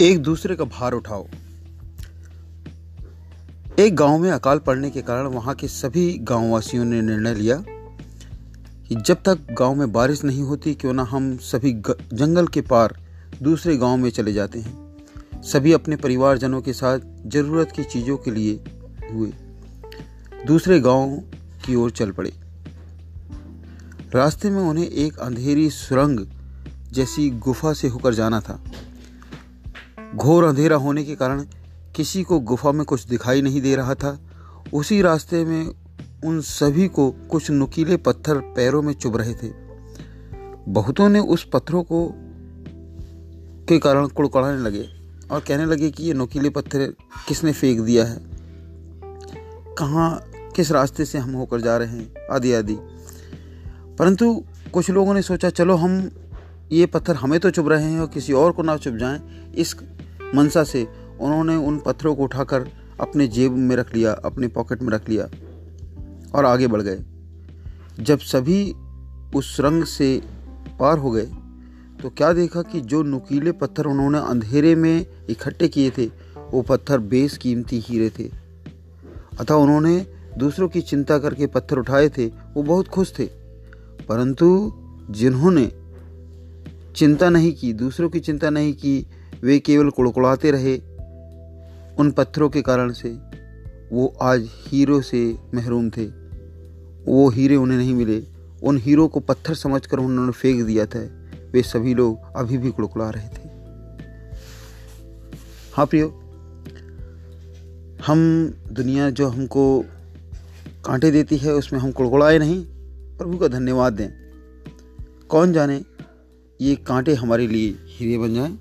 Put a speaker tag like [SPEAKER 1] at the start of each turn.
[SPEAKER 1] एक दूसरे का भार उठाओ। एक गाँव में अकाल पड़ने के कारण वहाँ के सभी गांववासियों ने निर्णय लिया कि जब तक गाँव में बारिश नहीं होती, क्यों ना हम सभी जंगल के पार दूसरे गाँव में चले जाते हैं। सभी अपने परिवारजनों के साथ ज़रूरत की चीज़ों के लिए हुए। दूसरे गाँव की ओर चल पड़े। रास्ते में उन्हें एक अंधेरी सुरंग जैसी गुफा से होकर जाना था। घोर अंधेरा होने के कारण किसी को गुफा में कुछ दिखाई नहीं दे रहा था। उसी रास्ते में उन सभी को कुछ नुकीले पत्थर पैरों में चुभ रहे थे। बहुतों ने उस पत्थरों को के कारण कुड़कुड़ाने लगे और कहने लगे कि ये नुकीले पत्थर किसने फेंक दिया है? कहाँ, किस रास्ते से हम होकर जा रहे हैं? आदि आदि। परंतु कुछ लोगों ने सोचा, चलो हम ये पत्थर हमें तो चुभ रहे हैं और किसी और को ना चुभ जाएँ। इस मनसा से उन्होंने उन पत्थरों को उठाकर अपने जेब में रख लिया, अपने पॉकेट में रख लिया और आगे बढ़ गए। जब सभी उस रंग से पार हो गए तो क्या देखा कि जो नुकीले पत्थर उन्होंने अंधेरे में इकट्ठे किए थे, वो पत्थर बेस कीमती हीरे थे। अतः उन्होंने दूसरों की चिंता करके पत्थर उठाए थे, वो बहुत खुश थे। परंतु जिन्होंने चिंता नहीं की, दूसरों की चिंता नहीं की वे केवल कुड़कुड़ाते रहे उन पत्थरों के कारण से। वो आज हीरो से महरूम थे। वो हीरे उन्हें नहीं मिले। उन हीरो को पत्थर समझकर उन्होंने फेंक दिया था। वे सभी लोग अभी भी कुड़कुड़ा रहे थे। हाँ प्रियो, हम दुनिया जो हमको कांटे देती है, उसमें हम कुड़कुड़ाए नहीं, प्रभु का धन्यवाद दें। कौन जाने ये कांटे हमारे लिए हीरे बन जाएँ?